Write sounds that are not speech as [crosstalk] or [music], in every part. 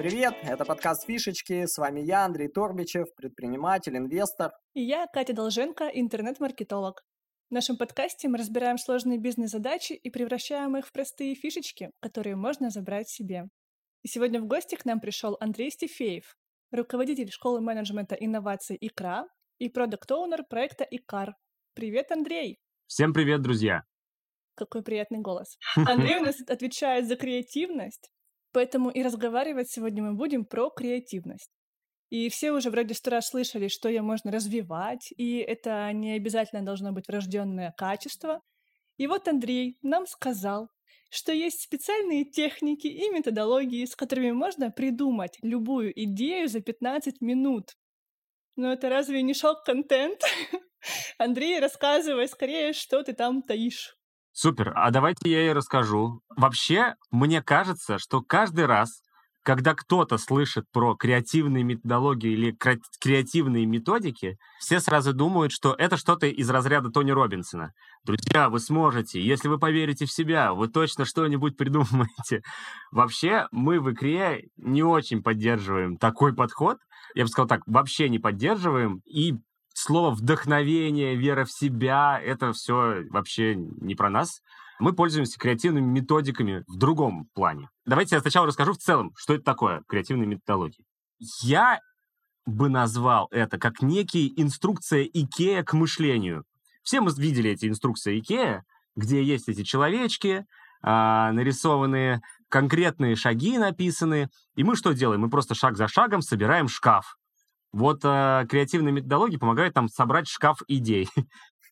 Привет, это подкаст «Фишечки». С вами я, Андрей Торбичев, предприниматель, инвестор. И я, Катя Долженко, интернет-маркетолог. В нашем подкасте мы разбираем сложные бизнес-задачи и превращаем их в простые фишечки, которые можно забрать себе. И сегодня в гости к нам пришел Андрей Стефеев, руководитель школы менеджмента инноваций «Икра» и продукт-оунер проекта «Икар». Привет, Андрей! Всем привет, друзья! Какой приятный голос. [laughs] Андрей у нас отвечает за креативность, поэтому и разговаривать сегодня мы будем про креативность. И все уже вроде сто раз слышали, что ее можно развивать, и это не обязательно должно быть врожденное качество. И вот Андрей нам сказал, что есть специальные техники и методологии, с которыми можно придумать любую идею за 15 минут. Но это разве не шок-контент? [laughs] Андрей, рассказывай скорее, что ты там таишь. Супер, а давайте я и расскажу. Вообще, мне кажется, что каждый раз, когда кто-то слышит про креативные методологии или креативные методики, все сразу думают, что это что-то из разряда Тони Робинсона. Друзья, вы сможете, если вы поверите в себя, вы точно что-нибудь придумаете. Вообще, мы в игре не очень поддерживаем такой подход. Я бы сказал так, вообще не поддерживаем. И слово вдохновение, вера в себя, это все вообще не про нас. Мы пользуемся креативными методиками в другом плане. Давайте я сначала расскажу в целом, что это такое креативные методологии. Я бы назвал это как некие инструкция Икея к мышлению. Все мы видели эти инструкции Икея, где есть эти человечки, а, нарисованные конкретные шаги написаны. И мы что делаем? Мы просто шаг за шагом собираем шкаф. Вот э, креативные методологии помогают нам собрать шкаф идей.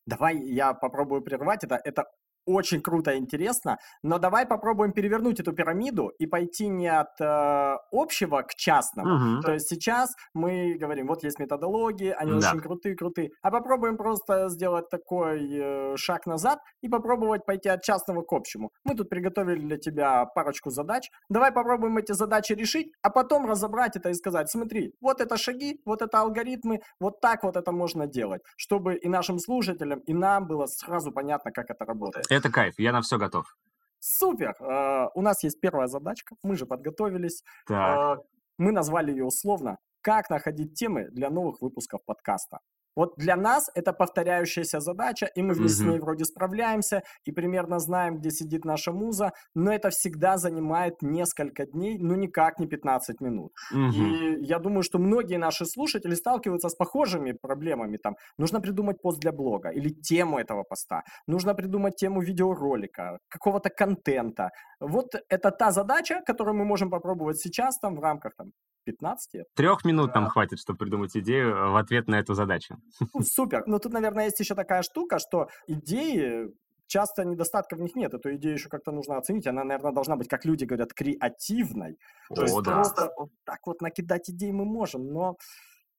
Давай я попробую прервать это. Это очень круто и интересно, но давай попробуем перевернуть эту пирамиду и пойти не от э, общего к частному. Угу. То есть сейчас мы говорим, вот есть методологии, они да. очень крутые, крутые, а попробуем просто сделать такой э, шаг назад и попробовать пойти от частного к общему. Мы тут приготовили для тебя парочку задач. Давай попробуем эти задачи решить, а потом разобрать это и сказать, смотри, вот это шаги, вот это алгоритмы, вот так вот это можно делать, чтобы и нашим слушателям, и нам было сразу понятно, как это работает. Это кайф, я на все готов. Супер! Uh, у нас есть первая задачка, мы же подготовились. Так. Uh, мы назвали ее условно «Как находить темы для новых выпусков подкаста». Вот для нас это повторяющаяся задача, и мы с ней вроде справляемся, и примерно знаем, где сидит наша муза, но это всегда занимает несколько дней, ну никак не 15 минут. И я думаю, что многие наши слушатели сталкиваются с похожими проблемами. Там нужно придумать пост для блога или тему этого поста, нужно придумать тему видеоролика, какого-то контента. Вот это та задача, которую мы можем попробовать сейчас там в рамках там, 15. Трех минут нам хватит, чтобы придумать идею э, в ответ на эту задачу. Ну, [laughs] супер. Но тут, наверное, есть еще такая штука, что идеи часто недостатков в них нет. Эту идею еще как-то нужно оценить. Она, наверное, должна быть, как люди говорят, креативной. О, То есть да. просто вот так вот накидать идей мы можем, но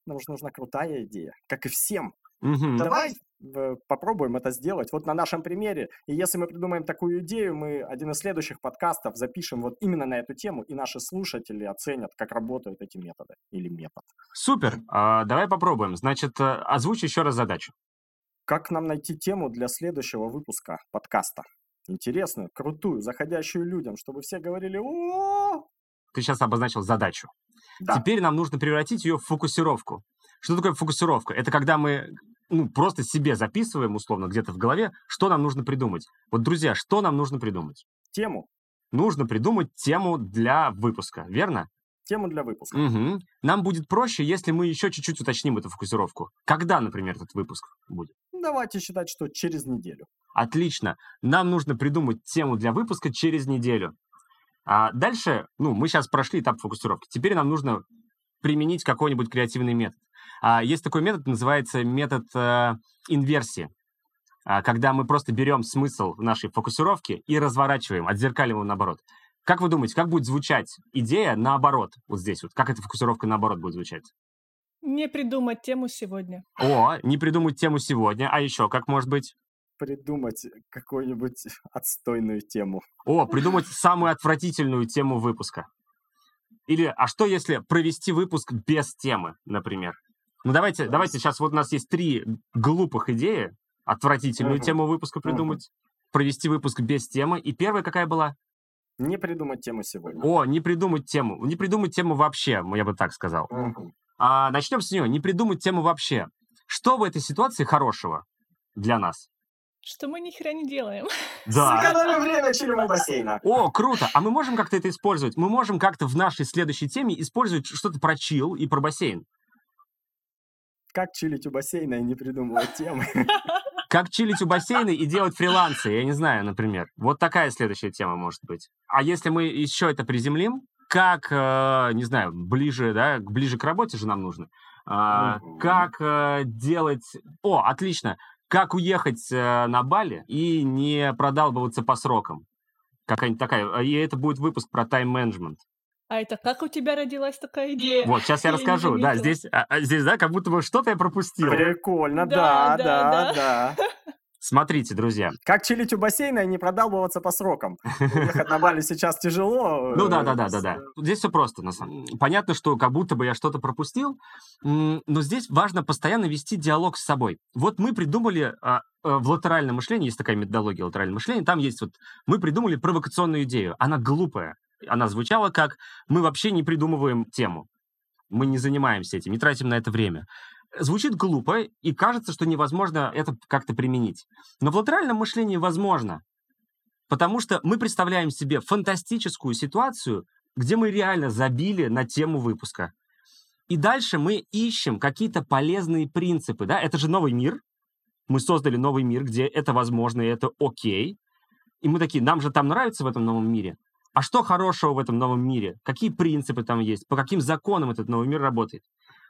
нам же нужна крутая идея, как и всем. Угу. Давай э, попробуем это сделать вот на нашем примере. И если мы придумаем такую идею, мы один из следующих подкастов запишем вот именно на эту тему, и наши слушатели оценят, как работают эти методы или метод. Супер. А, давай попробуем. Значит, э, озвучь еще раз задачу. Как нам найти тему для следующего выпуска подкаста? Интересную, крутую, заходящую людям, чтобы все говорили о Ты сейчас обозначил задачу. Да. Теперь нам нужно превратить ее в фокусировку. Что такое фокусировка? Это когда мы ну, просто себе записываем, условно, где-то в голове, что нам нужно придумать. Вот, друзья, что нам нужно придумать? Тему. Нужно придумать тему для выпуска, верно? Тему для выпуска. Угу. Нам будет проще, если мы еще чуть-чуть уточним эту фокусировку. Когда, например, этот выпуск будет? Давайте считать, что через неделю. Отлично. Нам нужно придумать тему для выпуска через неделю. А дальше, ну, мы сейчас прошли этап фокусировки. Теперь нам нужно применить какой-нибудь креативный метод. А, есть такой метод, называется метод э, инверсии, а, когда мы просто берем смысл нашей фокусировки и разворачиваем, отзеркаливаем его наоборот. Как вы думаете, как будет звучать идея наоборот, вот здесь вот? Как эта фокусировка наоборот будет звучать? Не придумать тему сегодня. О, не придумать тему сегодня. А еще как может быть? Придумать какую-нибудь отстойную тему. О, придумать самую отвратительную тему выпуска. Или, а что если провести выпуск без темы, например? Ну давайте, давайте сейчас вот у нас есть три глупых идеи, отвратительную uh-huh. тему выпуска придумать, uh-huh. провести выпуск без темы. И первая какая была? Не придумать тему сегодня. О, не придумать тему. Не придумать тему вообще, я бы так сказал. Угу. А, начнем с нее. Не придумать тему вообще. Что в этой ситуации хорошего для нас? Что мы ни хера не делаем. [laughs] Да. Сэкономим время, у бассейна. О, круто. А мы можем как-то это использовать? Мы можем как-то в нашей следующей теме использовать что-то про чил и про бассейн. Как чилить у бассейна и не придумывать темы. [laughs] Как чилить у бассейна и делать фрилансы, я не знаю, например. Вот такая следующая тема может быть. А если мы еще это приземлим, как, э, не знаю, ближе, да, ближе к работе же нам нужно. Э, как э, делать... О, отлично. Как уехать э, на Бали и не продалбываться по срокам. Какая-нибудь такая. И это будет выпуск про тайм-менеджмент. А это как у тебя родилась такая идея? Вот, сейчас я, я расскажу. Да, здесь, а, а, здесь, да, как будто бы что-то я пропустил. Прикольно, да, да, да, да. да. Смотрите, друзья. Как чилить у бассейна и не продалбываться по срокам. Ехать на Бали сейчас тяжело. Ну да, да, да, да, да. Здесь все просто, на самом деле. Понятно, что как будто бы я что-то пропустил, но здесь важно постоянно вести диалог с собой. Вот мы придумали а, э, в латеральном мышлении, есть такая методология латерального мышления, там есть вот, мы придумали провокационную идею. Она глупая. Она звучала как, мы вообще не придумываем тему. Мы не занимаемся этим, не тратим на это время. Звучит глупо, и кажется, что невозможно это как-то применить. Но в латеральном мышлении возможно. Потому что мы представляем себе фантастическую ситуацию, где мы реально забили на тему выпуска. И дальше мы ищем какие-то полезные принципы. Да? Это же новый мир. Мы создали новый мир, где это возможно, и это окей. И мы такие, нам же там нравится в этом новом мире. А что хорошего в этом новом мире? Какие принципы там есть? По каким законам этот новый мир работает?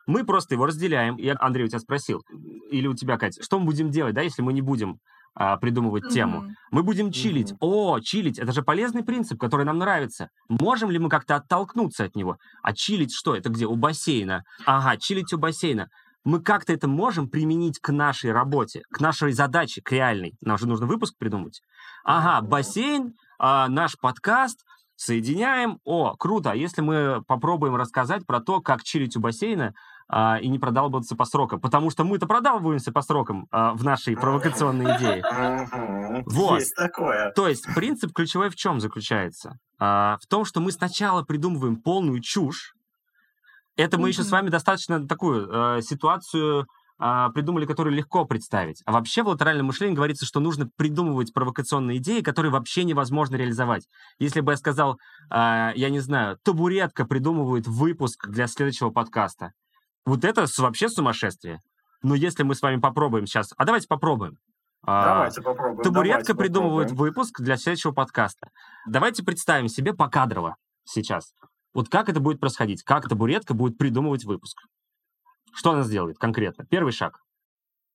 Мы просто его разделяем. Я, Андрей, у тебя спросил, или у тебя, Катя, что мы будем делать, да, если мы не будем а, придумывать mm-hmm. тему? Мы будем чилить. Mm-hmm. О, чилить, это же полезный принцип, который нам нравится. Можем ли мы как-то оттолкнуться от него? А чилить что? Это где? У бассейна. Ага, чилить у бассейна. Мы как-то это можем применить к нашей работе, к нашей задаче, к реальной. Нам же нужно выпуск придумать. Ага, бассейн, а, наш подкаст, соединяем. О, круто. А если мы попробуем рассказать про то, как чилить у бассейна а, и не продалбываться по срокам? Потому что мы-то продалбываемся по срокам а, в нашей провокационной идее. [laughs] Вот. Есть такое. То есть принцип ключевой в чем заключается? А, в том, что мы сначала придумываем полную чушь. Это мы еще с вами достаточно такую э, ситуацию придумали, которые легко представить. А вообще в латеральном мышлении говорится, что нужно придумывать провокационные идеи, которые вообще невозможно реализовать. Если бы я сказал, а, я не знаю, табуретка придумывает выпуск для следующего подкаста, вот это вообще сумасшествие. Но если мы с вами попробуем сейчас... А давайте попробуем. А, давайте попробуем. Табуретка давайте придумывает попробуем. выпуск для следующего подкаста. Давайте представим себе покадрово сейчас. Вот как это будет происходить? Как табуретка будет придумывать выпуск? Что она сделает конкретно? Первый шаг.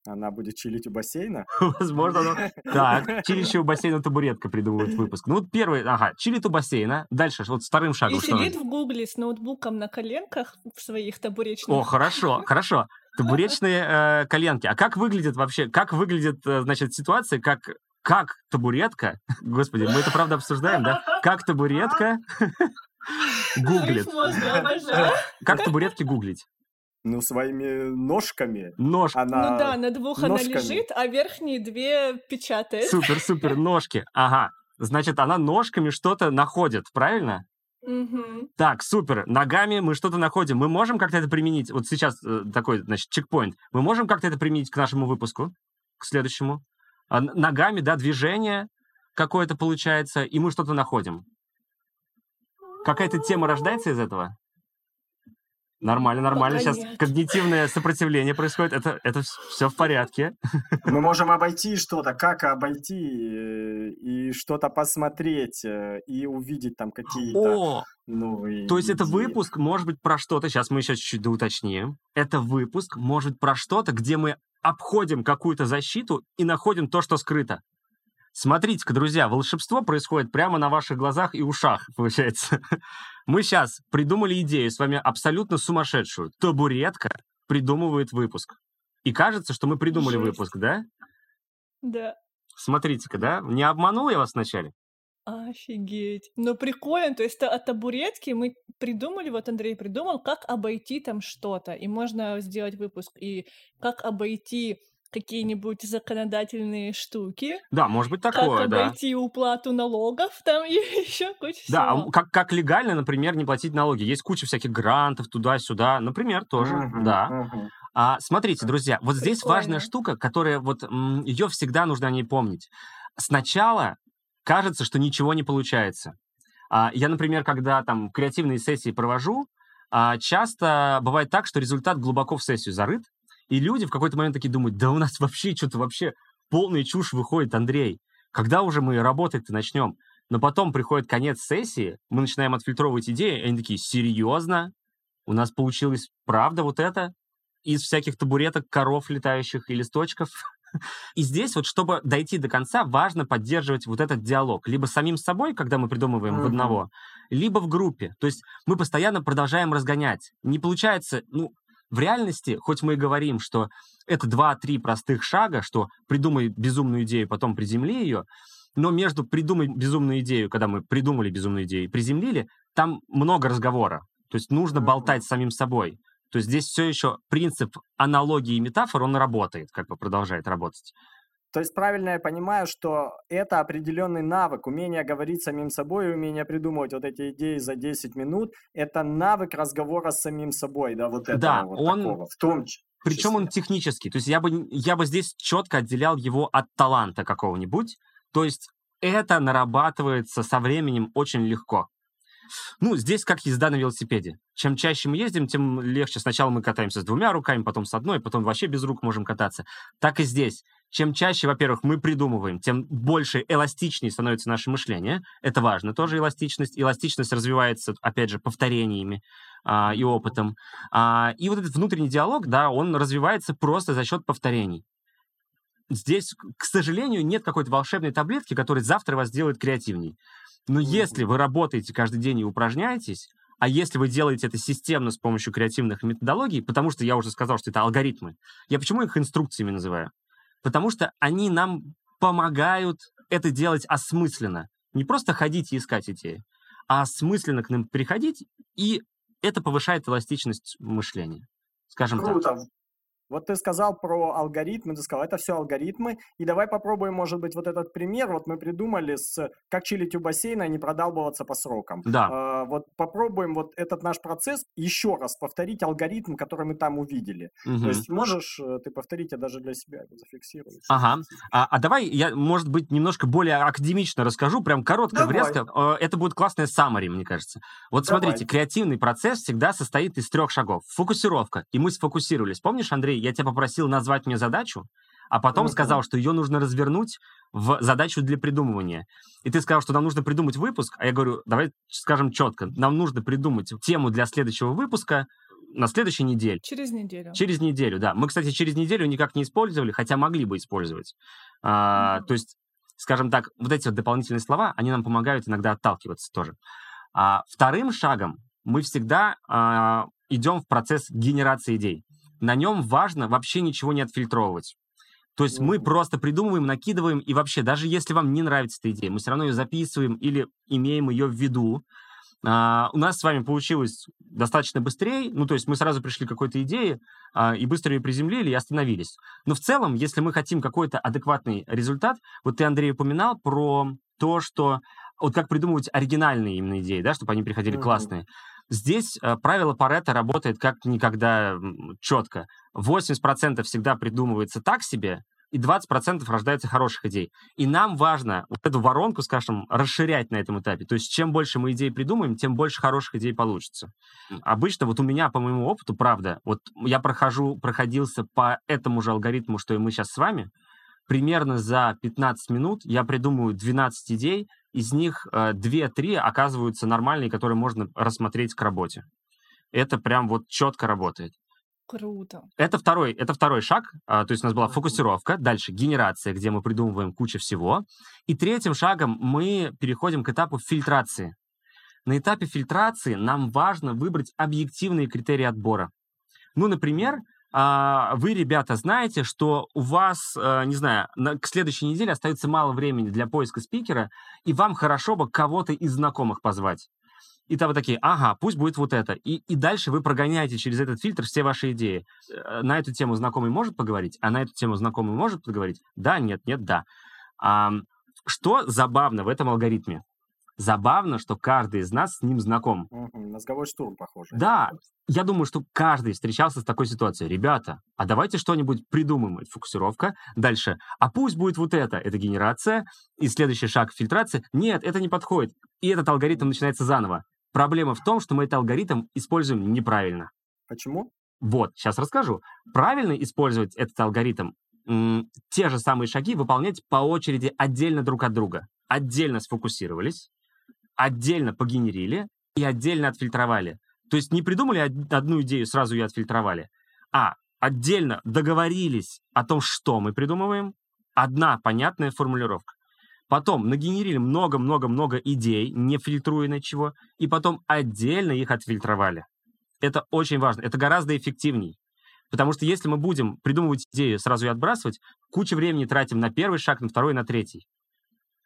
Она будет чилить у бассейна? [laughs] Возможно, она... Так, чилища у [laughs] бассейна табуретка придумывает выпуск. Ну вот первый, ага, чилит у бассейна. Дальше, вот вторым шагом. И сидит в гугле с ноутбуком на коленках в своих табуреточных. О, хорошо, [laughs] хорошо. Табуреточные э, коленки. А как выглядит вообще, как выглядит, э, значит, ситуация, как как табуретка, господи, мы это правда обсуждаем, да? Как табуретка гуглит. Как табуретки гуглить? Ну, своими ножками. Нож. Она... Ну да, на двух ножками. она лежит, а верхние две печатает. Супер, супер, [laughs] ножки. Ага. Значит, она ножками что-то находит, правильно? Угу. Так, супер. Ногами мы что-то находим. Мы можем как-то это применить? Вот сейчас э, такой, значит, чекпоинт. Мы можем как-то это применить к нашему выпуску, к следующему? А, ногами, да, движение какое-то получается, и мы что-то находим. Какая-то тема рождается из этого? Нормально, нормально. Пока Сейчас когнитивное сопротивление происходит. Это, это все в порядке. Мы можем обойти что-то. Как обойти э, и что-то посмотреть э, и увидеть там какие-то новые. То есть идеи. это выпуск может быть про что-то. Сейчас мы еще чуть-чуть доуточним. Это выпуск может быть про что-то, где мы обходим какую-то защиту и находим то, что скрыто. Смотрите-ка, друзья, волшебство происходит прямо на ваших глазах и ушах, получается. Мы сейчас придумали идею с вами абсолютно сумасшедшую. Табуретка придумывает выпуск. И кажется, что мы придумали Жесть. выпуск, да? Да. Смотрите-ка, да? Не обманул я вас вначале? Офигеть. Ну, прикольно. То есть от табуретки мы придумали, вот Андрей придумал, как обойти там что-то. И можно сделать выпуск. И как обойти какие-нибудь законодательные штуки. Да, может быть такое, как да. обойти уплату налогов, [laughs] там и еще куча Да, всего. а как, как легально, например, не платить налоги. Есть куча всяких грантов туда-сюда, например, тоже, Мгм, да. А, смотрите, друзья, вот здесь важная штука, которая вот ее всегда нужно о ней помнить. Сначала кажется, что ничего не получается. А, я, например, когда там креативные сессии провожу, а, часто бывает так, что результат глубоко в сессию зарыт, и люди в какой-то момент такие думают, да у нас вообще что-то вообще полная чушь выходит, Андрей. Когда уже мы работать-то начнем? Но потом приходит конец сессии, мы начинаем отфильтровывать идеи, и они такие, серьезно? У нас получилось правда вот это? Из всяких табуреток, коров летающих и листочков? И здесь вот, чтобы дойти до конца, важно поддерживать вот этот диалог. Либо самим собой, когда мы придумываем в Мгм. одного, либо в группе. То есть мы постоянно продолжаем разгонять. Не получается, ну, в реальности, хоть мы и говорим, что это два-три простых шага, что придумай безумную идею, потом приземли ее, но между придумай безумную идею, когда мы придумали безумную идею и приземлили, там много разговора. То есть нужно болтать с самим собой. То есть здесь все еще принцип аналогии и метафор, он работает, как бы продолжает работать. То есть правильно я понимаю, что это определенный навык, умение говорить самим собой, умение придумывать вот эти идеи за 10 минут, это навык разговора с самим собой, да, вот этого Да, вот он- такого, в том числе. Причем он технический. То есть я бы, я бы здесь четко отделял его от таланта какого-нибудь. То есть это нарабатывается со временем очень легко. Ну, здесь как езда на велосипеде. Чем чаще мы ездим, тем легче. Сначала мы катаемся с двумя руками, потом с одной, потом вообще без рук можем кататься. Так и здесь. Чем чаще, во-первых, мы придумываем, тем больше эластичнее становится наше мышление. Это важно. Тоже эластичность. Эластичность развивается, опять же, повторениями а, и опытом. А, и вот этот внутренний диалог, да, он развивается просто за счет повторений. Здесь, к сожалению, нет какой-то волшебной таблетки, которая завтра вас сделает креативней. Но если вы работаете каждый день и упражняетесь, а если вы делаете это системно с помощью креативных методологий, потому что я уже сказал, что это алгоритмы, я почему их инструкциями называю? Потому что они нам помогают это делать осмысленно. Не просто ходить и искать идеи, а осмысленно к ним приходить, и это повышает эластичность мышления. Скажем так. Вот ты сказал про алгоритмы, ты сказал, это все алгоритмы. И давай попробуем, может быть, вот этот пример. Вот мы придумали, с, как чилить у бассейна и не продалбываться по срокам. Да. А, вот попробуем вот этот наш процесс еще раз повторить алгоритм, который мы там увидели. Мгм. То есть можешь э, ты повторить, я даже для себя это зафиксирую. Ага. А, а давай я, может быть, немножко более академично расскажу, прям коротко, Давай. врезко. Э, Это будет классная summary, мне кажется. Вот Давай. смотрите, креативный процесс всегда состоит из трех шагов. Фокусировка. И мы сфокусировались. Помнишь, Андрей, я тебя попросил назвать мне задачу, а потом Мгм. сказал, что ее нужно развернуть в задачу для придумывания. И ты сказал, что нам нужно придумать выпуск, а я говорю, давай скажем четко, нам нужно придумать тему для следующего выпуска на следующей неделе. Через неделю. Через неделю, да. Мы, кстати, через неделю никак не использовали, хотя могли бы использовать. А, Мгм. То есть, скажем так, вот эти вот дополнительные слова, они нам помогают иногда отталкиваться тоже. А вторым шагом мы всегда а, идем в процесс генерации идей. На нем важно вообще ничего не отфильтровывать. То есть мы просто придумываем, накидываем, и вообще, даже если вам не нравится эта идея, мы все равно ее записываем или имеем ее в виду. А, у нас с вами получилось достаточно быстрее, ну, то есть мы сразу пришли к какой-то идее а, и быстро ее приземлили и остановились. Но в целом, если мы хотим какой-то адекватный результат, вот ты, Андрей, упоминал про то, что вот как придумывать оригинальные именно идеи, да, чтобы они приходили Мгм. классные. Здесь э, правило Паретта работает как никогда четко. 80% всегда придумывается так себе, и 20% рождается хороших идей. И нам важно вот эту воронку, скажем, расширять на этом этапе. То есть чем больше мы идей придумаем, тем больше хороших идей получится. Обычно вот у меня, по моему опыту, правда, вот я прохожу, проходился по этому же алгоритму, что и мы сейчас с вами, примерно за 15 минут я придумываю 12 идей, из них э, 2-3 оказываются нормальные, которые можно рассмотреть к работе. Это прям вот четко работает. Круто. Это второй, это второй шаг. а, То есть у нас была фокусировка, дальше генерация, где мы придумываем кучу всего. И третьим шагом мы переходим к этапу фильтрации. На этапе фильтрации нам важно выбрать объективные критерии отбора. Ну, например, вы, ребята, знаете, что у вас, э, не знаю, на- к следующей неделе остается мало времени для поиска спикера, и вам хорошо бы кого-то из знакомых позвать. И там вы такие, ага, пусть будет вот это. И, и дальше вы прогоняете через этот фильтр все ваши идеи. Э, на эту тему знакомый может поговорить, а на эту тему знакомый может поговорить? Да, нет, нет, да. А, что забавно в этом алгоритме? Забавно, что каждый из нас с ним знаком. Угу, мозговой штурм, похоже. Да, я думаю, что каждый встречался с такой ситуацией. Ребята, а давайте что-нибудь придумаем. Это фокусировка. Дальше. А пусть будет вот это. Это генерация. И следующий шаг — фильтрация. Нет, это не подходит. И этот алгоритм начинается заново. Проблема в том, что мы этот алгоритм используем неправильно. Почему? Вот, сейчас расскажу. Правильно использовать этот алгоритм те же самые шаги выполнять по очереди отдельно друг от друга. Отдельно сфокусировались, отдельно погенерили и отдельно отфильтровали. То есть не придумали одну идею, сразу ее отфильтровали, а отдельно договорились о том, что мы придумываем, одна понятная формулировка. Потом нагенерили много-много-много идей, не фильтруя на чего, и потом отдельно их отфильтровали. Это очень важно, это гораздо эффективней. Потому что если мы будем придумывать идею, сразу и отбрасывать, кучу времени тратим на первый шаг, на второй, на третий.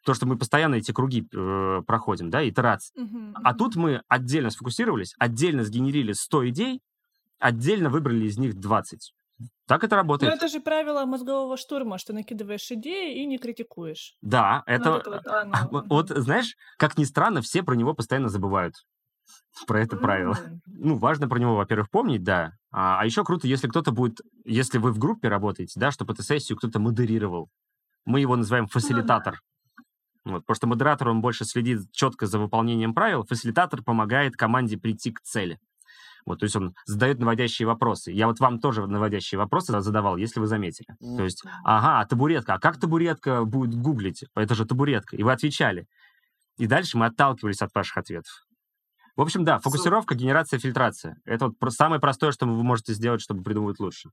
То, что мы постоянно эти круги э, проходим, да, итерации. Uh-huh, А тут мы отдельно сфокусировались, отдельно сгенерили 100 идей, отдельно выбрали из них 20. Так это работает. Но это же правило мозгового штурма, что накидываешь идеи и не критикуешь. Да, это... Ну, это вот, а, ну, вот, знаешь, как ни странно, все про него постоянно забывают [laughs] про это правило. Ну, важно про него, во-первых, помнить, да. А, а еще круто, если кто-то будет, если вы в группе работаете, да, чтобы эту сессию кто-то модерировал. Мы его называем фасилитатор. Вот, потому что модератор, он больше следит четко за выполнением правил, фасилитатор помогает команде прийти к цели. Вот, то есть он задает наводящие вопросы. Я вот вам тоже наводящие вопросы задавал, если вы заметили. Mm-hmm. То есть, ага, табуретка. А как табуретка будет гуглить? Это же табуретка. И вы отвечали. И дальше мы отталкивались от ваших ответов. В общем, да, фокусировка, генерация, фильтрация. Это вот самое простое, что вы можете сделать, чтобы придумывать лучше.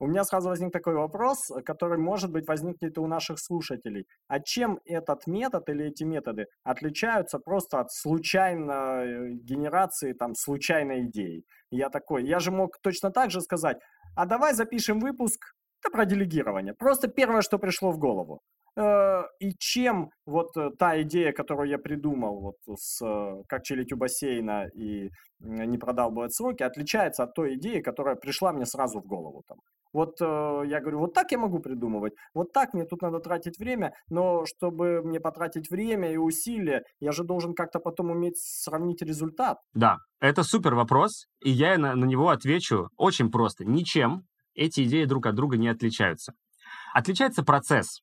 У меня сразу возник такой вопрос, который, может быть, возникнет и у наших слушателей. А чем этот метод или эти методы отличаются просто от случайной генерации, там, случайной идеи? Я такой, я же мог точно так же сказать, а давай запишем выпуск да, про делегирование. Просто первое, что пришло в голову. Э, и чем вот э, та идея, которую я придумал, вот с э, как чилить у бассейна и не продалбывать сроки, отличается от той идеи, которая пришла мне сразу в голову. Там. Вот я говорю, вот так я могу придумывать, вот так мне тут надо тратить время, но чтобы мне потратить время и усилия, я же должен как-то потом уметь сравнить результат. Да, это супер вопрос, и я на, на него отвечу очень просто. Ничем эти идеи друг от друга не отличаются. Отличается процесс.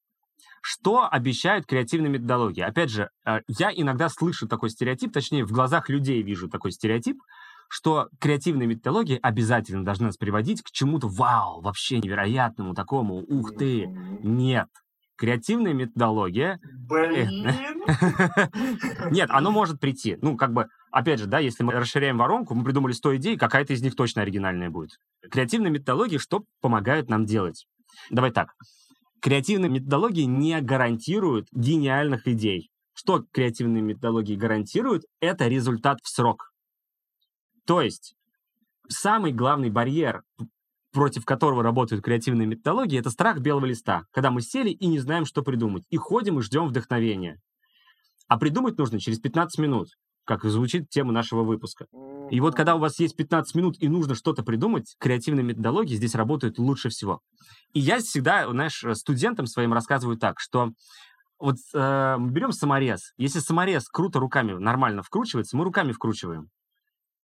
Что обещают креативные методологии? Опять же, э, я иногда слышу такой стереотип, точнее, в глазах людей вижу такой стереотип, что креативные методологии обязательно должны нас приводить к чему-то вау, вообще невероятному такому, ух ты. Нет. Креативная методология... Блин! [laughs] Нет, оно может прийти. Ну, как бы, опять же, да, если мы расширяем воронку, мы придумали 100 идей, какая-то из них точно оригинальная будет. Креативные методологии что помогают нам делать? Давай так креативные методологии не гарантируют гениальных идей. Что креативные методологии гарантируют? Это результат в срок. То есть самый главный барьер, против которого работают креативные методологии, это страх белого листа, когда мы сели и не знаем, что придумать, и ходим и ждем вдохновения. А придумать нужно через 15 минут, как звучит тема нашего выпуска. И вот когда у вас есть 15 минут и нужно что-то придумать, креативные методологии здесь работают лучше всего. И я всегда, знаешь, студентам своим рассказываю так, что вот э, берем саморез. Если саморез круто руками нормально вкручивается, мы руками вкручиваем.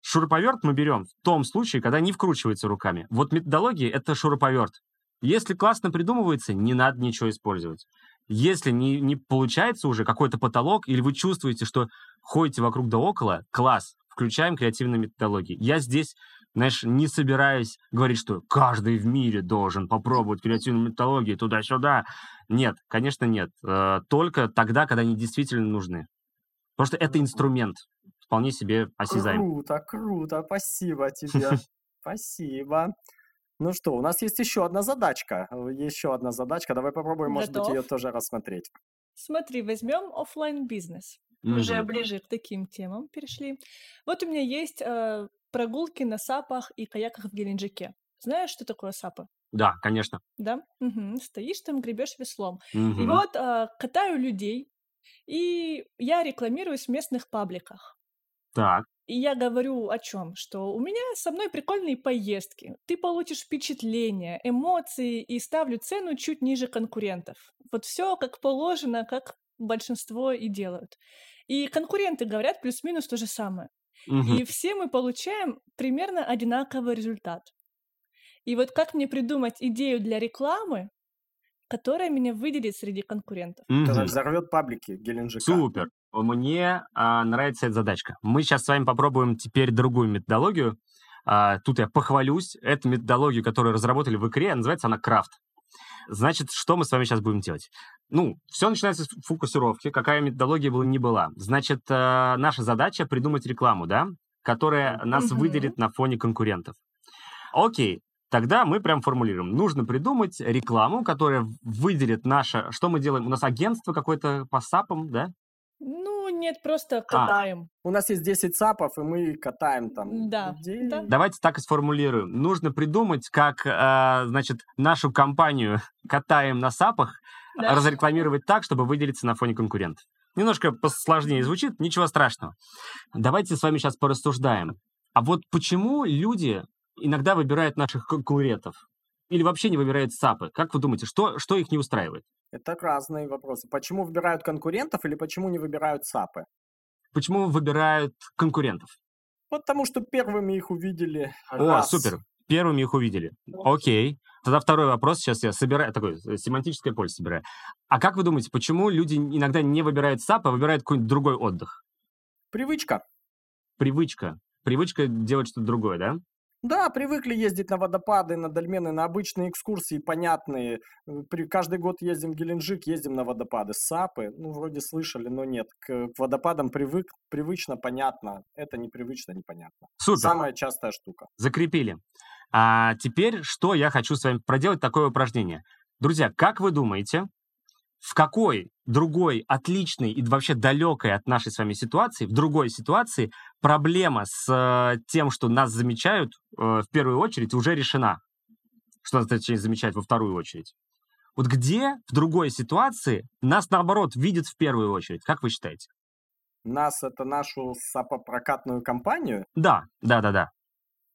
Шуруповерт мы берем в том случае, когда не вкручивается руками. Вот методология — это шуруповерт. Если классно придумывается, не надо ничего использовать. Если не, не получается уже какой-то потолок, или вы чувствуете, что ходите вокруг да около, класс, включаем креативные методологии. Я здесь, знаешь, не собираюсь говорить, что каждый в мире должен попробовать креативную методологию туда-сюда. Нет, конечно, нет. Э, только тогда, когда они действительно нужны. Потому что это инструмент, вполне себе осязаемый. Круто, круто, спасибо тебе. [laughs] Спасибо. Ну что, у нас есть еще одна задачка. Еще одна задачка. Давай попробуем, может быть, ее тоже рассмотреть. Смотри, возьмем офлайн бизнес. Мы Уже ближе к таким темам перешли. Вот у меня есть э, прогулки на сапах и каяках в Геленджике. Знаешь, что такое сапы? Да, конечно. Да? Мгм. Стоишь там, гребешь веслом. И вот э, катаю людей, и я рекламируюсь в местных пабликах. Так. И я говорю о чем? Что у меня со мной прикольные поездки. Ты получишь впечатления, эмоции и ставлю цену чуть ниже конкурентов. Вот все как положено, как большинство и делают. И конкуренты говорят плюс-минус то же самое. Угу. И все мы получаем примерно одинаковый результат. И вот как мне придумать идею для рекламы, которая меня выделит среди конкурентов? Угу. Которая взорвет паблики Геленджика. Супер. Мне а, нравится эта задачка. Мы сейчас с вами попробуем теперь другую методологию. А, тут я похвалюсь. Эту методологию, которую разработали в икре, называется она крафт. Значит, что мы с вами сейчас будем делать? Ну, все начинается с фокусировки, какая методология была, не была. Значит, э, наша задача придумать рекламу, да, которая нас mm-hmm. выделит на фоне конкурентов. Окей, тогда мы прям формулируем. Нужно придумать рекламу, которая выделит наше... Что мы делаем? У нас агентство какое-то по САПам, да? Нет, просто а. катаем. А. У нас есть 10 САПов, и мы катаем там да, Да. Давайте так и сформулируем. Нужно придумать, как, э, значит, нашу компанию [laughs] катаем на САПах, да. разрекламировать так, чтобы выделиться на фоне конкурентов. Немножко посложнее звучит, ничего страшного. Давайте с вами сейчас порассуждаем. А вот почему люди иногда выбирают наших конкурентов? Или вообще не выбирают САПы? Как вы думаете, что, что их не устраивает? Это разные вопросы. Почему выбирают конкурентов или почему не выбирают САПы? Почему выбирают конкурентов? Потому что первыми их увидели. О, раз. супер. Первыми их увидели. Окей. Тогда второй вопрос. Сейчас я собираю, такое э, семантическое поле собираю. А как вы думаете, почему люди иногда не выбирают САП, а выбирают какой-нибудь другой отдых? Привычка. Привычка. Привычка делать что-то другое, да? Да, привыкли ездить на водопады, на дольмены, на обычные экскурсии понятные. При, каждый год ездим в Геленджик, ездим на водопады. САПы, ну, вроде слышали, но нет. К, к водопадам привык, привычно, понятно. Это непривычно, непонятно. Супер. Самая частая штука. Закрепили. А теперь что я хочу с вами проделать такое упражнение. Друзья, как вы думаете, в какой другой отличной и вообще далекой от нашей с вами ситуации, в другой ситуации проблема с э, тем, что нас замечают э, в первую очередь, уже решена. Что нас, точнее, замечают во вторую очередь. Вот где в другой ситуации нас, наоборот, видят в первую очередь? Как вы считаете? Нас это нашу сапопрокатную компанию? Да, да, да, да.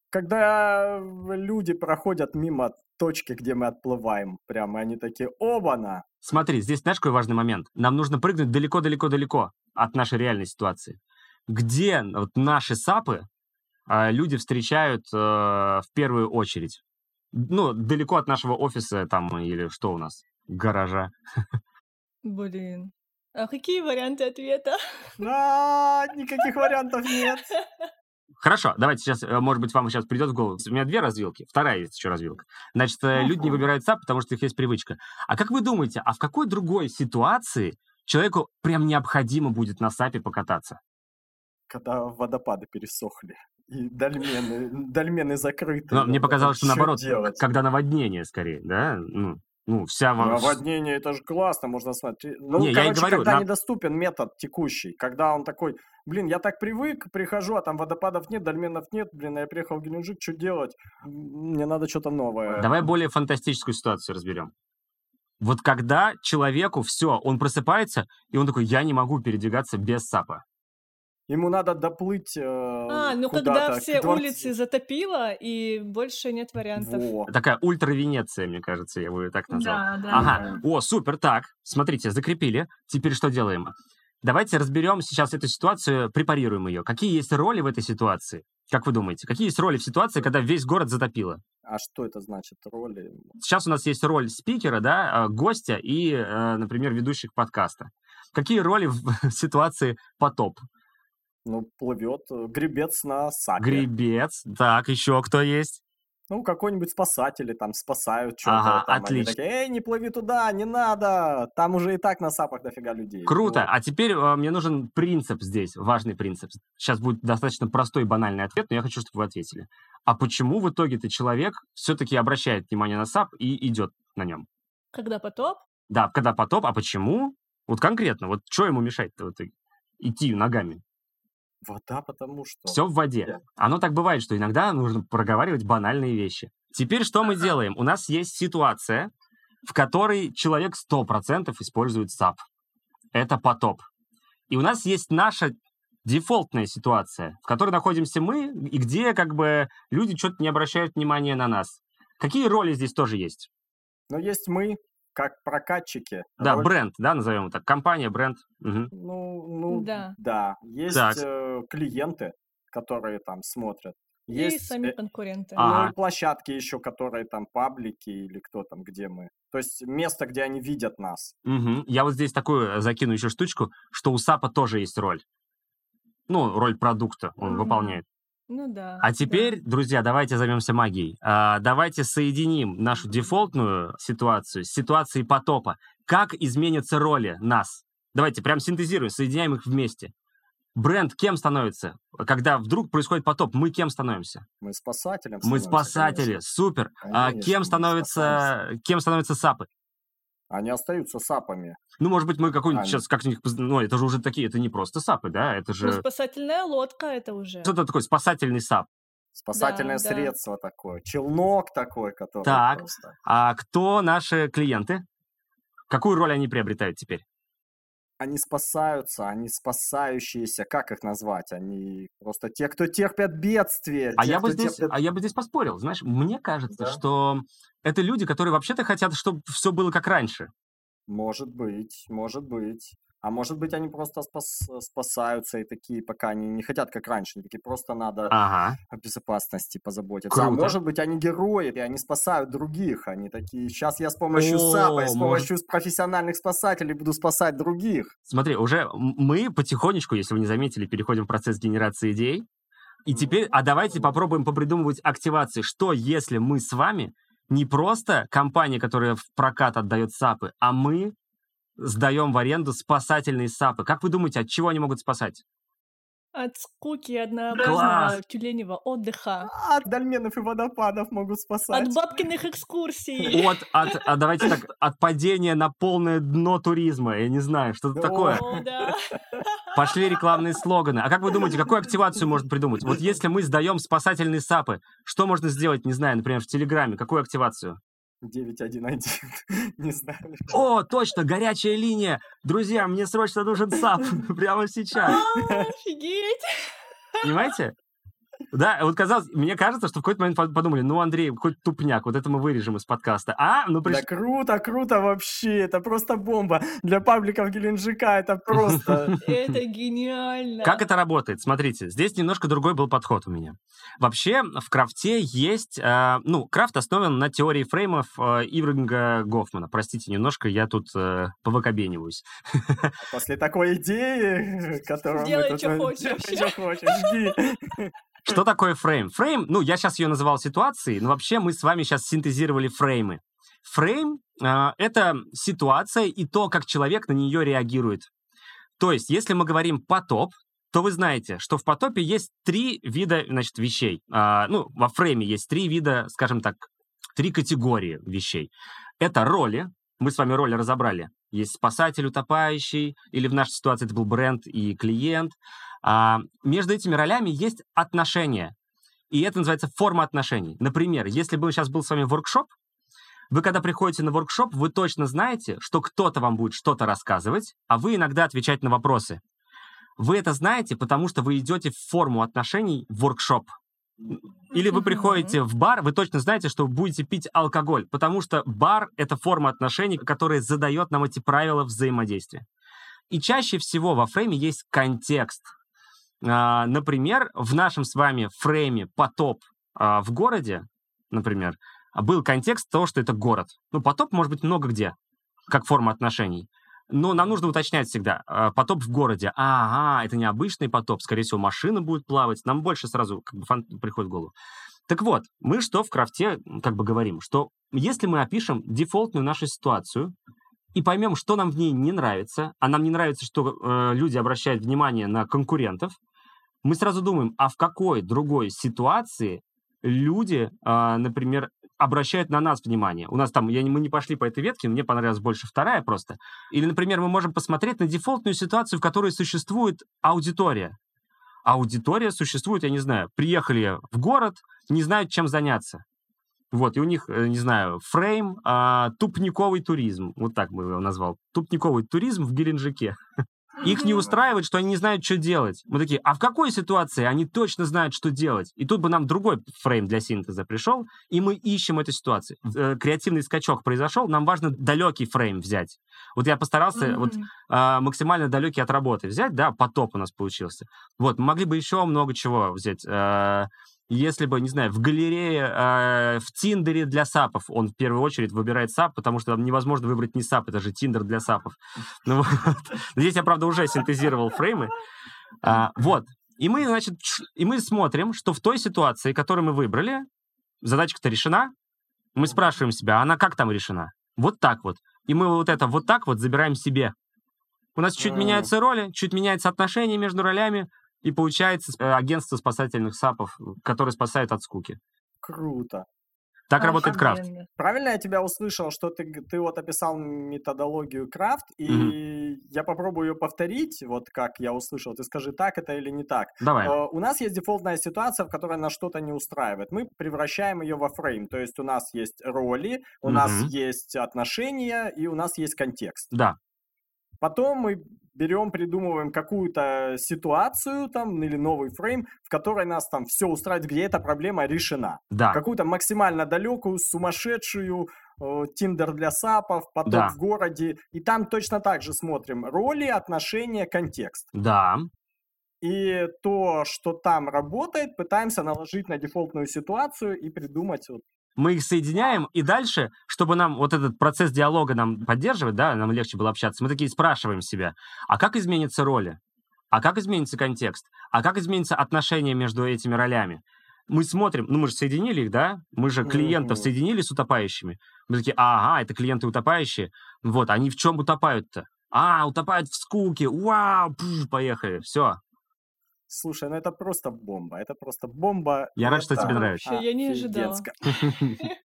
Когда люди проходят мимо точки, где мы отплываем, прямо они такие, оба-на, Смотри, здесь знаешь, какой важный момент? Нам нужно прыгнуть далеко-далеко-далеко от нашей реальной ситуации. Где вот наши САПы э, люди встречают э, в первую очередь? Ну, далеко от нашего офиса там или что у нас? Гаража. Блин. А какие варианты ответа? А, никаких вариантов нет. [laughs] Хорошо, давайте сейчас, э, может быть, вам сейчас придет в голову. У меня две развилки, вторая есть еще развилка. Значит, uh-huh. люди не выбирают САП, потому что их есть привычка. А как вы думаете, а в какой другой ситуации человеку прям необходимо будет на САПе покататься? Когда водопады пересохли и дольмены, дольмены закрыты. Но мне показалось, что наоборот, делать? когда наводнение скорее, да? Ну, ну, вся вам... Наводнение, это же классно, можно смотреть. Ну, не, короче, я говорю, когда на... недоступен метод текущий, когда он такой, блин, я так привык, прихожу, а там водопадов нет, дольменов нет, блин, я приехал в Геленджик, что делать? Мне надо что-то новое. Давай более фантастическую ситуацию разберем. Вот когда человеку все, он просыпается, и он такой, я не могу передвигаться без САПа. Ему надо доплыть э, А, ну когда все улицы затопило, и больше нет вариантов. Во. Такая ультра-Венеция, мне кажется, я бы ее так назвал. Да, да. Ага, о, супер, так, смотрите, закрепили. Теперь что делаем? Давайте разберем сейчас эту ситуацию, препарируем ее. Какие есть роли в этой ситуации? Как вы думаете, какие есть роли в ситуации, когда весь город затопило? А что это значит, роли? Сейчас у нас есть роль спикера, да, э, гостя и, э, например, ведущих подкаста. Какие роли в [laughs] ситуации потоп? Ну, плывет э, гребец на сапе. Гребец. Так, еще кто есть? Ну, какой-нибудь спасатели там спасают что-то. Ага, там, отлично. Они такие, эй, не плыви туда, не надо. Там уже и так на сапах дофига людей. Круто. Вот. А теперь э, мне нужен принцип здесь, важный принцип. Сейчас будет достаточно простой и банальный ответ, но я хочу, чтобы вы ответили. А почему в итоге-то человек все-таки обращает внимание на сап и идет на нем? Когда потоп? Да, когда потоп. А почему? Вот конкретно, вот что ему мешает-то вот идти ногами? Вода, потому что... Все в воде. Оно так бывает, что иногда нужно проговаривать банальные вещи. Теперь что мы делаем? У нас есть ситуация, в которой человек 100% использует САП. Это потоп. И у нас есть наша дефолтная ситуация, в которой находимся мы, и где как бы люди что-то не обращают внимания на нас. Какие роли здесь тоже есть? Ну, есть мы, как прокатчики. Да, роль... бренд, да, назовем его так. Компания, бренд. Угу. Ну, ну, да. да. Есть э, клиенты, которые там смотрят. Есть и сами э, конкуренты. Ну, и площадки еще, которые там паблики или кто там, где мы. То есть место, где они видят нас. Угу. Я вот здесь такую э, закину еще штучку, что у САПа тоже есть роль. Ну, роль продукта он угу. выполняет. Ну да. А теперь, да. друзья, давайте займемся магией. А, давайте соединим нашу дефолтную ситуацию с ситуацией потопа. Как изменятся роли нас? Давайте прям синтезируем, соединяем их вместе. Бренд кем становится? Когда вдруг происходит потоп, мы кем становимся? Мы спасателем. Мы спасатели, конечно. супер. А конечно, а кем становится, кем становятся сапы? Они остаются сапами. Ну, может быть, мы какой-нибудь Они... сейчас как-нибудь... Ну, это же уже такие, это не просто сапы, да? Это же... Ну, спасательная лодка это уже. Что это такое? Спасательный сап. Спасательное да, средство да. такое. Челнок такой, который Так, просто... а кто наши клиенты? Какую роль они приобретают теперь? Они спасаются, они спасающиеся, как их назвать? Они просто те, кто терпят бедствие. А, те, я, бы здесь, терпят... а я бы здесь поспорил. Знаешь, мне кажется, да? что это люди, которые вообще-то хотят, чтобы все было как раньше. Может быть, может быть. А может быть, они просто спас, спасаются и такие, пока они не хотят, как раньше. Они такие, просто надо ага. о безопасности позаботиться. А Круто. А может быть, они герои, и они спасают других. Они такие, сейчас я с помощью О, САПа, с помощью может... профессиональных спасателей буду спасать других. Смотри, уже мы потихонечку, если вы не заметили, переходим в процесс генерации идей. И теперь, а давайте попробуем попридумывать активации. Что, если мы с вами не просто компания, которая в прокат отдает САПы, а мы сдаем в аренду спасательные САПы. Как вы думаете, от чего они могут спасать? От скуки однообразного тюленевого отдыха. От дольменов и водопадов могут спасать. От бабкиных экскурсий. От, от, а [laughs] давайте так, от падения на полное дно туризма. Я не знаю, что-то такое. О, да. [laughs] Пошли рекламные слоганы. А как вы думаете, какую активацию можно придумать? Вот если мы сдаем спасательные САПы, что можно сделать, не знаю, например, в Телеграме? Какую активацию? 911, [laughs] не знаю. О, точно, горячая линия. Друзья, мне срочно нужен САП [laughs] прямо сейчас. Офигеть. Понимаете? Да, вот казалось, мне кажется, что в какой-то момент подумали, ну, Андрей, хоть тупняк, вот это мы вырежем из подкаста. А, ну, приш... Да круто, круто вообще, это просто бомба. Для пабликов Геленджика это просто... [laughs] Это гениально. Как это работает? Смотрите, здесь немножко другой был подход у меня. Вообще, в крафте есть... Э, ну, крафт основан на теории фреймов э, Ивринга Гофмана. Простите, немножко я тут э, повыкобениваюсь. [laughs] После такой идеи, которую Делай, что хочешь. Что хочешь, жди. Что такое фрейм? Фрейм, ну, я сейчас ее называл ситуацией, но вообще мы с вами сейчас синтезировали фреймы. Фрейм э, — это ситуация и то, как человек на нее реагирует. То есть, если мы говорим «потоп», то вы знаете, что в потопе есть три вида значит, вещей. А, ну, во фрейме есть три вида, скажем так, три категории вещей. Это роли, мы с вами роли разобрали. Есть спасатель, утопающий, или в нашей ситуации это был бренд и клиент. А, между этими ролями есть отношения. И это называется форма отношений. Например, если бы сейчас был с вами воркшоп, вы когда приходите на воркшоп, вы точно знаете, что кто-то вам будет что-то рассказывать, а вы иногда отвечать на вопросы. Вы это знаете, потому что вы идете в форму отношений в воркшоп. Или вы приходите в бар, вы точно знаете, что будете пить алкоголь, потому что бар — это форма отношений, которая задает нам эти правила взаимодействия. И чаще всего во фрейме есть контекст. А, например, в нашем с вами фрейме «потоп» а, в городе, например, был контекст того, что это город. Ну, потоп может быть много где, как форма отношений. Но нам нужно уточнять всегда. А, потоп в городе. Ага, это не обычный потоп. Скорее всего, машина будет плавать. Нам больше сразу как бы фан приходит в голову. Так вот, мы что в крафте как бы говорим? Что если мы опишем дефолтную нашу ситуацию, и поймем, что нам в ней не нравится, а нам не нравится, что э, люди обращают внимание на конкурентов, мы сразу думаем, а в какой другой ситуации люди, э, например, обращают на нас внимание. У нас там, я, мы не пошли по этой ветке, мне понравилась больше вторая просто. Или, например, мы можем посмотреть на дефолтную ситуацию, в которой существует аудитория. Аудитория существует, я не знаю, приехали в город, не знают, чем заняться. Вот, и у них, э, не знаю, фрейм а, тупниковый туризм. Вот так бы его назвал. Тупниковый туризм в Геленджике. [laughs] Их не устраивает, что они не знают, что делать. Мы такие, а в какой ситуации они точно знают, что делать? И тут бы нам другой фрейм для синтеза пришел, и мы ищем эту ситуацию. Э, креативный скачок произошел, нам важно далекий фрейм взять. Вот я постарался mm-hmm. вот а, максимально далекий от работы взять, да, потоп у нас получился. Вот, могли бы еще много чего взять. А, если бы, не знаю, в галерее, э, в Тиндере для сапов, он в первую очередь выбирает сап, потому что там невозможно выбрать не сап, это же Тиндер для сапов. Ну, вот. Здесь я, правда, уже синтезировал фреймы. А, вот. И мы, значит, и мы смотрим, что в той ситуации, которую мы выбрали, задачка-то решена. Мы спрашиваем себя, она как там решена? Вот так вот. И мы вот это вот так вот забираем себе. У нас чуть меняются роли, чуть меняется отношение между ролями, и получается э, агентство спасательных САПов, которые спасают от скуки. Круто. Так а, работает крафт. Правильно я тебя услышал, что ты, ты вот описал методологию крафт, и mm-hmm. я попробую ее повторить, вот как я услышал. Ты скажи, так это или не так. Давай. Uh, у нас есть дефолтная ситуация, в которой нас что-то не устраивает. Мы превращаем ее во фрейм. То есть у нас есть роли, у mm-hmm. нас есть отношения, и у нас есть контекст. Да. Потом мы берем, придумываем какую-то ситуацию там или новый фрейм, в которой нас там все устраивает, где эта проблема решена. Да. Какую-то максимально далекую, сумасшедшую, Тиндер для сапов, поток да. в городе. И там точно так же смотрим роли, отношения, контекст. Да. И то, что там работает, пытаемся наложить на дефолтную ситуацию и придумать вот мы их соединяем, и дальше, чтобы нам вот этот процесс диалога нам поддерживать, да, нам легче было общаться, мы такие спрашиваем себя, а как изменятся роли? А как изменится контекст? А как изменится отношение между этими ролями? Мы смотрим, ну мы же соединили их, да? Мы же клиентов mm-hmm. соединили с утопающими. Мы такие, ага, это клиенты утопающие. Вот, они в чем утопают-то? А, утопают в скуке. Вау, пух, поехали. Все, Слушай, ну это просто бомба. Это просто бомба. Я рад, что тебе нравится. Вообще, я не ожидала. [laughs]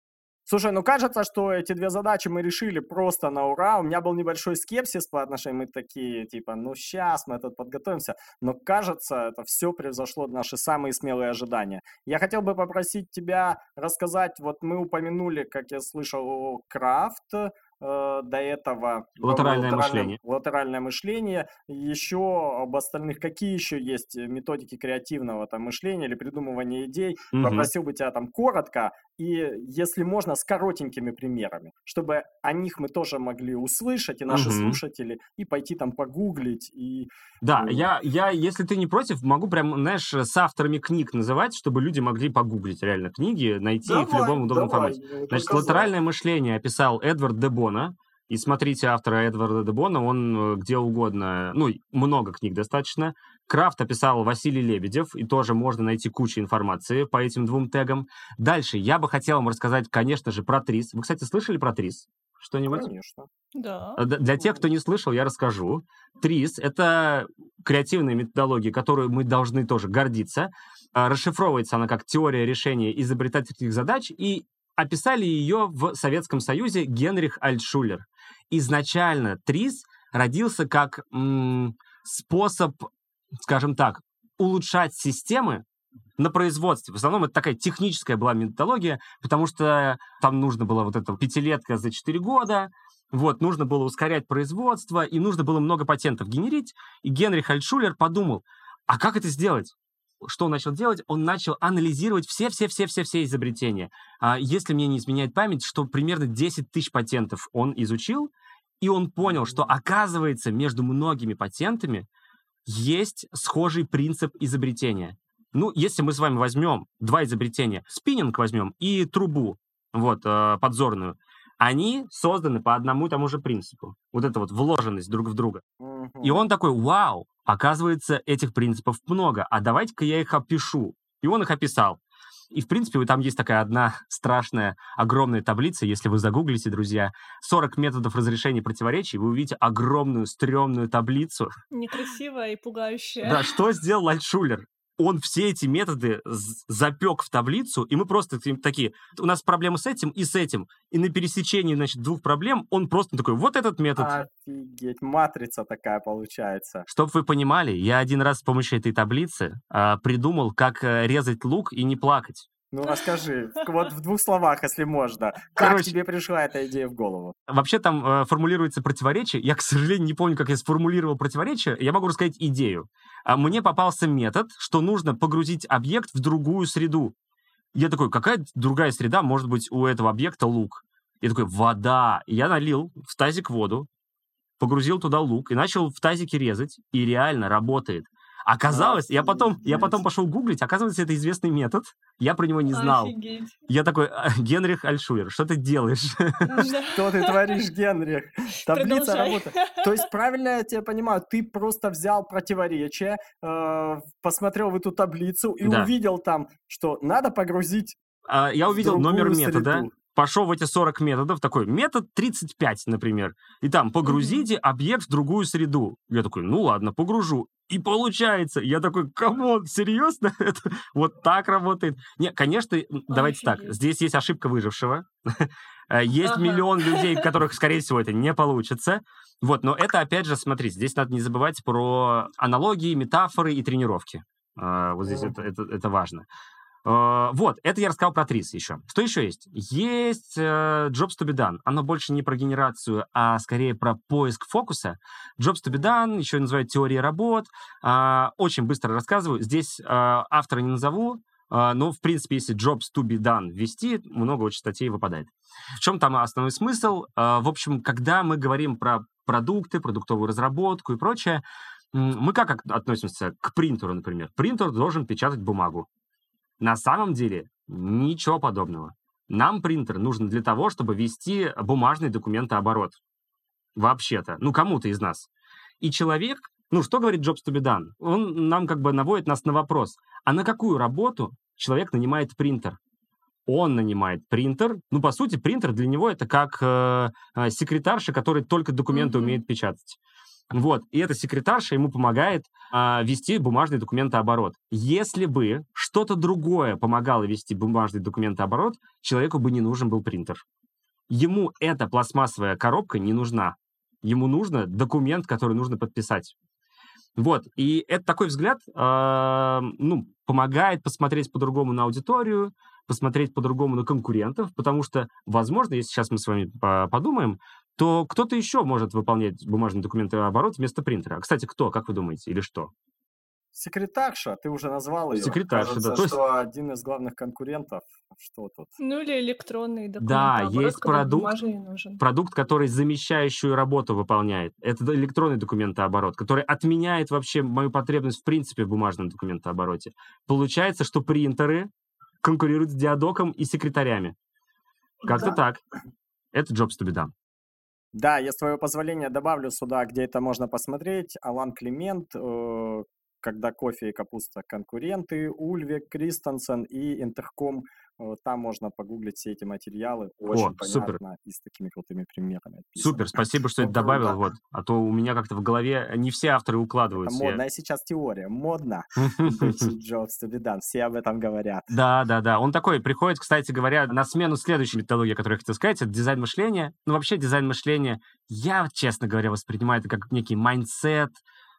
Слушай, ну кажется, что эти две задачи мы решили просто на ура. У меня был небольшой скепсис по отношению, мы такие, типа, ну сейчас мы тут подготовимся. Но кажется, это все превзошло наши самые смелые ожидания. Я хотел бы попросить тебя рассказать, вот мы упомянули, как я слышал, крафт, э, до этого латеральное мышление. Латеральное мышление. Еще об остальных, какие еще есть методики креативного там, мышления или придумывания идей. Угу. Попросил бы тебя там коротко и, если можно, с коротенькими примерами, чтобы о них мы тоже могли услышать, и наши угу. слушатели, и пойти там погуглить. И, да, и... Я, я, если ты не против, могу прям, знаешь, с авторами книг называть, чтобы люди могли погуглить реально книги, найти давай, их в любом удобном давай, формате. Значит, латеральное мышление описал Эдвард Дебона, и смотрите автора Эдварда Дебона, он э, где угодно, ну, много книг достаточно. Крафт описал Василий Лебедев, и тоже можно найти кучу информации по этим двум тегам. Дальше я бы хотел вам рассказать, конечно же, про ТРИС. Вы, кстати, слышали про ТРИС? Что-нибудь? Конечно. Да. Э, для тех, кто не слышал, я расскажу. ТРИС — это креативная методология, которую мы должны тоже гордиться. Э, расшифровывается она как теория решения изобретательских задач, и описали ее в Советском Союзе Генрих Альтшулер. Изначально ТРИС родился как м- способ, скажем так, улучшать системы на производстве. В основном это такая техническая была методология, потому что там нужно было вот эта пятилетка за 4 года, вот, нужно было ускорять производство, и нужно было много патентов генерить. И Генрих Альтшулер подумал, а как это сделать? Что он начал делать? Он начал анализировать все-все-все-все-все изобретения. А если мне не изменяет память, что примерно 10 тысяч патентов он изучил, и он понял, что оказывается между многими патентами есть схожий принцип изобретения. Ну, если мы с вами возьмем два изобретения, спиннинг возьмем и трубу, вот, э, подзорную, они созданы по одному и тому же принципу. Вот эта вот вложенность друг в друга. И он такой, вау, оказывается, этих принципов много, а давайте-ка я их опишу. И он их описал. И, в принципе, там есть такая одна [laughs] страшная, огромная таблица, если вы загуглите, друзья, 40 методов разрешения противоречий, вы увидите огромную, стрёмную таблицу. Некрасивая и пугающая. Да, что сделал Альтшулер? Он все эти методы запек в таблицу, и мы просто такие, у нас проблемы с этим и с этим. И на пересечении, значит, двух проблем он просто такой, вот этот метод. Офигеть, матрица такая получается. Чтоб вы понимали, я один раз с помощью этой таблицы а, придумал, как э, резать лук и не плакать. Ну, расскажи, вот в двух словах, если можно. Как Короче, тебе пришла эта идея в голову? Вообще там э, формулируется противоречие. Я, к сожалению, не помню, как я сформулировал противоречие. Я могу рассказать идею. А мне попался метод, что нужно погрузить объект в другую среду. Я такой, какая другая среда может быть у этого объекта лук? Я такой, вода. я налил в тазик воду, погрузил туда лук и начал в тазике резать. И реально работает. Оказалось, я потом, я потом пошел гуглить, оказывается, это известный метод. Я про него не знал. Офигеть. Я такой, «А, Генрих Альшулер, что ты делаешь? Что ты творишь, Генрих? [laughs] Таблица работает. То есть, правильно я тебя понимаю, ты просто взял противоречие, э, посмотрел в эту таблицу и увидел там, что надо погрузить а, я увидел номер метода, пошел в эти 40 методов, такой, метод 35, например, и там, погрузите объект в другую среду. Я такой, ну ладно, погружу. И получается. Я такой, come on, серьезно? [laughs] Это вот так работает? Не, конечно, давайте так, здесь есть ошибка выжившего. Э, есть миллион людей, [laughs] которых, скорее всего, это не получится. Вот, но это, опять же, смотрите, здесь надо не забывать про аналогии, метафоры и тренировки. Э, вот здесь это, это, это важно. Uh, вот, это я рассказал про трис еще. Что еще есть? Есть uh, Jobs to be done. Оно больше не про генерацию, а скорее про поиск фокуса. Jobs to be done, еще называют теория работ. Uh, очень быстро рассказываю. Здесь автора не назову, но, в принципе, если Jobs to be done ввести, много очень статей выпадает. В чем там основной смысл? В общем, когда мы говорим про продукты, продуктовую разработку и прочее, мы как относимся к принтеру, например? Принтер должен печатать бумагу. На самом деле ничего подобного. Нам принтер нужен для того, чтобы вести бумажный документооборот. Вообще-то. Ну, кому-то из нас. И человек, ну, что говорит be done? Он нам как бы наводит нас на вопрос. А на какую работу человек нанимает принтер? Он нанимает принтер. Ну, по сути, принтер для него это как э, э секретарша, который только документы mm-hmm. умеет печатать. Вот, и эта секретарша ему помогает а, вести бумажный документооборот. Если бы что-то другое помогало вести бумажный документооборот, человеку бы не нужен был принтер. Ему эта пластмассовая коробка не нужна. Ему нужно документ, который нужно подписать. Вот, и это такой взгляд, э, ну, помогает посмотреть по-другому на аудиторию, посмотреть по-другому на конкурентов, потому что, возможно, если сейчас мы с вами подумаем, то кто-то еще может выполнять бумажный документооборот вместо принтера. Кстати, кто, как вы думаете, или что? Секретарша, ты уже назвал ее. Секретарша, Кажется, да. То есть... что один из главных конкурентов, что тут? Ну или электронный документ. Да, есть продукт, продукт, который замещающую работу выполняет. Это электронный документооборот, который отменяет вообще мою потребность в принципе в бумажном документообороте. Получается, что принтеры конкурируют с диадоком и секретарями. Как-то да. так. Это be done. Да, я с твоего позволения добавлю сюда, где это можно посмотреть. Алан Климент, э, когда кофе и капуста конкуренты, Ульвик, Кристенсен и Интерком там можно погуглить все эти материалы. Очень О, понятно супер. и с такими крутыми примерами. Описано. Супер, спасибо, что это [laughs] добавил. Вот. А то у меня как-то в голове не все авторы укладываются. Это модная сейчас теория. Модно. [laughs] Jobs to Все об этом говорят. Да, да, да. Он такой приходит, кстати говоря, на смену следующей методологии, которую я хотел сказать, это дизайн мышления. Ну, вообще дизайн мышления, я, честно говоря, воспринимаю это как некий mindset,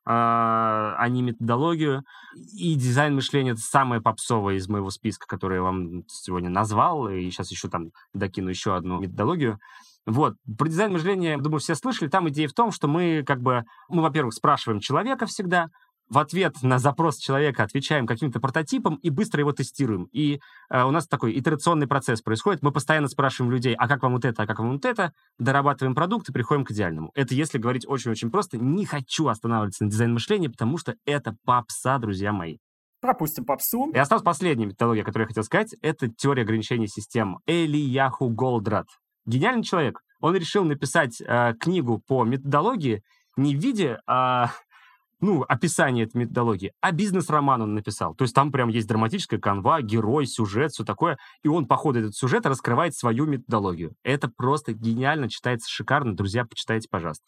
а, а не методологию. И дизайн мышления — это самое попсовое из моего списка, который я вам сегодня назвал, и сейчас еще там докину еще одну методологию. Вот. Про дизайн мышления, думаю, все слышали. Там идея в том, что мы как бы, мы, во-первых, спрашиваем человека всегда, в ответ на запрос человека отвечаем каким-то прототипом и быстро его тестируем. И э, у нас такой итерационный процесс происходит. Мы постоянно спрашиваем людей, а как вам вот это, а как вам вот это, дорабатываем продукт и приходим к идеальному. Это если говорить очень-очень просто. Не хочу останавливаться на дизайн мышления, потому что это попса, друзья мои. Пропустим попсу. И осталась последняя методология, которую я хотел сказать. Это теория ограничений систем. Элияху Голдрат. Гениальный человек. Он решил написать э, книгу по методологии не в виде э, ну, описание этой методологии, а бизнес-роман он написал. То есть там прям есть драматическая канва, герой, сюжет, все такое. И он по ходу этого сюжета раскрывает свою методологию. Это просто гениально, читается шикарно. Друзья, почитайте, пожалуйста.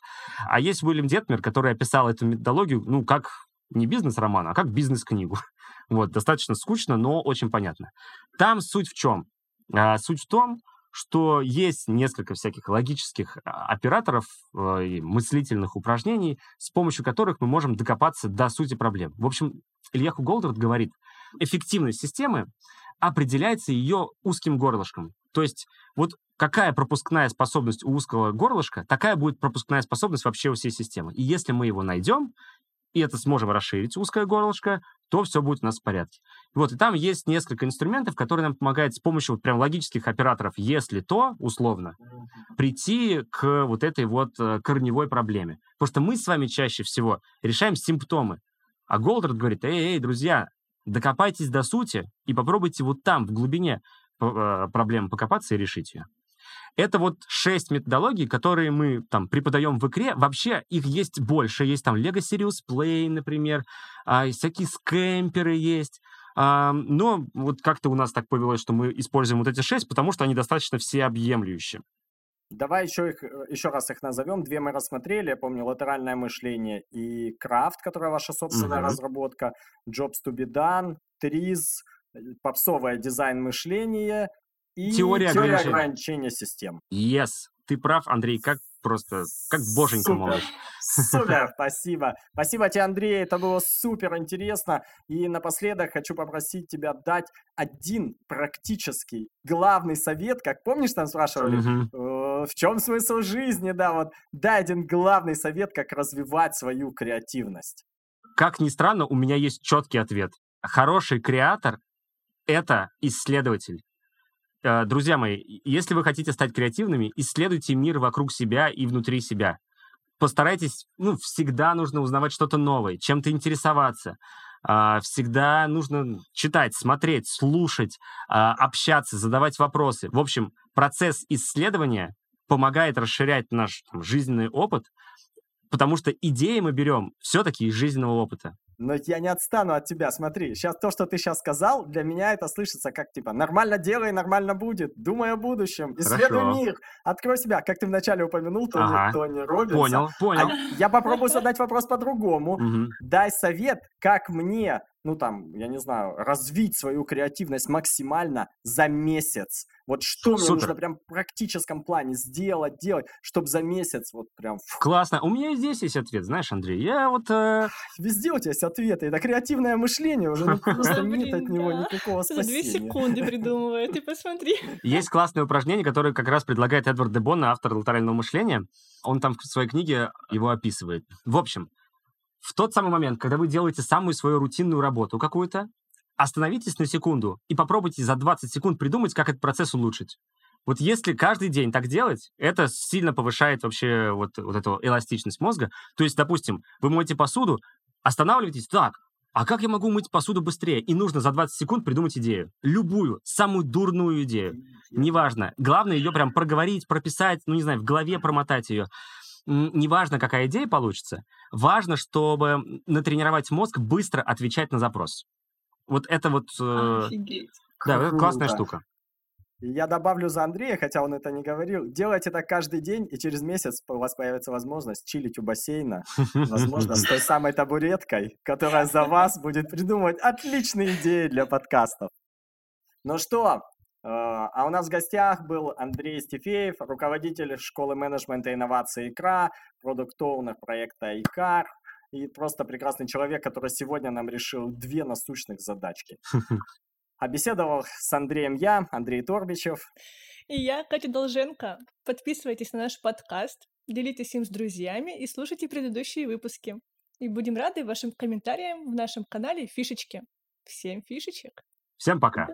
А есть Уильям Детмер, который описал эту методологию, ну, как не бизнес-роман, а как бизнес-книгу. [laughs] Вот, достаточно скучно, но очень понятно. Там суть в чем? А, суть в том, что есть несколько всяких логических а, операторов э, и мыслительных упражнений, с помощью которых мы можем докопаться до сути проблем. В общем, Ильяху Голдрат говорит, эффективность системы определяется ее узким горлышком. То есть вот какая пропускная способность у узкого горлышка, такая будет пропускная способность вообще у всей системы. И если мы его найдем, и это сможем расширить узкое горлышко, то все будет у нас в порядке. Вот, и там есть несколько инструментов, которые нам помогают с помощью вот прям логических операторов «если то», условно, прийти к вот этой вот э, корневой проблеме. Потому что мы с вами чаще всего решаем симптомы. А Голдрат говорит, эй, эй, друзья, докопайтесь до сути и попробуйте вот там, в глубине э, проблемы покопаться и решить ее. Это вот шесть методологий, которые мы там преподаем в игре. Вообще их есть больше. Есть там Lego Serious Play, например, а, всякие скэмперы есть. А, но вот как-то у нас так повелось, что мы используем вот эти шесть, потому что они достаточно всеобъемлющие. Давай еще, их, еще раз их назовем. Две мы рассмотрели. Я помню, латеральное мышление и крафт, которая ваша собственная uh-huh. разработка, Jobs to be done, Триз, э, попсовое дизайн мышления и теория, теория ограничения. ограничения систем. Yes, ты прав, Андрей, как просто, как боженька молодец. Супер, [laughs] спасибо. Спасибо тебе, Андрей, это было супер интересно. И напоследок хочу попросить тебя дать один практический главный совет, как помнишь, там спрашивали, угу. в чем смысл жизни, да, вот дай один главный совет, как развивать свою креативность. Как ни странно, у меня есть четкий ответ. Хороший креатор — это исследователь. Э, друзья мои, если вы хотите стать креативными, исследуйте мир вокруг себя и внутри себя. Постарайтесь, ну, всегда нужно узнавать что-то новое, чем-то интересоваться. А, всегда нужно читать, смотреть, слушать, а, общаться, задавать вопросы. В общем, процесс исследования помогает расширять наш там, жизненный опыт, потому что идеи мы берем все-таки из жизненного опыта. Но я не отстану от тебя, смотри. Сейчас то, что ты сейчас сказал, для меня это слышится как типа нормально делай, нормально будет. Думай о будущем, исследуй Хорошо. мир, открой себя. Как ты вначале упомянул, Тони, ага. Тони Робинса. Понял, понял. А я попробую [laughs] задать вопрос по-другому. Угу. Дай совет, как мне ну там, я не знаю, развить свою креативность максимально за месяц. Вот что Супер. мне нужно прям в практическом плане сделать, делать, чтобы за месяц вот прям... Классно. У меня и здесь есть ответ, знаешь, Андрей. Я вот... Э... [laughs] Везде у тебя есть ответы. Это креативное мышление уже. Ну, просто [laughs] нет от него никакого спасения. За две секунды [laughs] придумывает, ты посмотри. Есть классное упражнение, которое как раз предлагает Эдвард Дебон, автор латерального мышления. Он там в своей книге его описывает. В общем, в тот самый момент, когда вы делаете самую свою рутинную работу какую-то, остановитесь на секунду и попробуйте за 20 секунд придумать, как этот процесс улучшить. Вот если каждый день так делать, это сильно повышает вообще вот, вот эту эластичность мозга. То есть, допустим, вы моете посуду, останавливайтесь, так, а как я могу мыть посуду быстрее? И нужно за 20 секунд придумать идею. Любую, самую дурную идею. Неважно. Главное ее прям проговорить, прописать, ну не знаю, в голове промотать ее неважно, какая идея получится, важно, чтобы натренировать мозг быстро отвечать на запрос. Вот это вот... Э, Офигеть. Да, это классная штука. Я добавлю за Андрея, хотя он это не говорил. Делайте это каждый день, и через месяц у вас появится возможность чилить у бассейна. Возможно, с той самой табуреткой, которая за вас будет придумывать отличные идеи для подкастов. Ну что, а, а у нас в гостях был Андрей Стефеев, руководитель школы менеджмента и инноваций ИКРА, продукт-оунер проекта ИКАР и просто прекрасный человек, который сегодня нам решил две насущных задачки. [laughs] А беседовал с Андреем я, Андрей Торбичев. И я, Катя Долженко. Подписывайтесь на наш подкаст, делитесь им с друзьями и слушайте предыдущие выпуски. И будем рады вашим комментариям в нашем канале «Фишечки». Всем фишечек! Всем пока!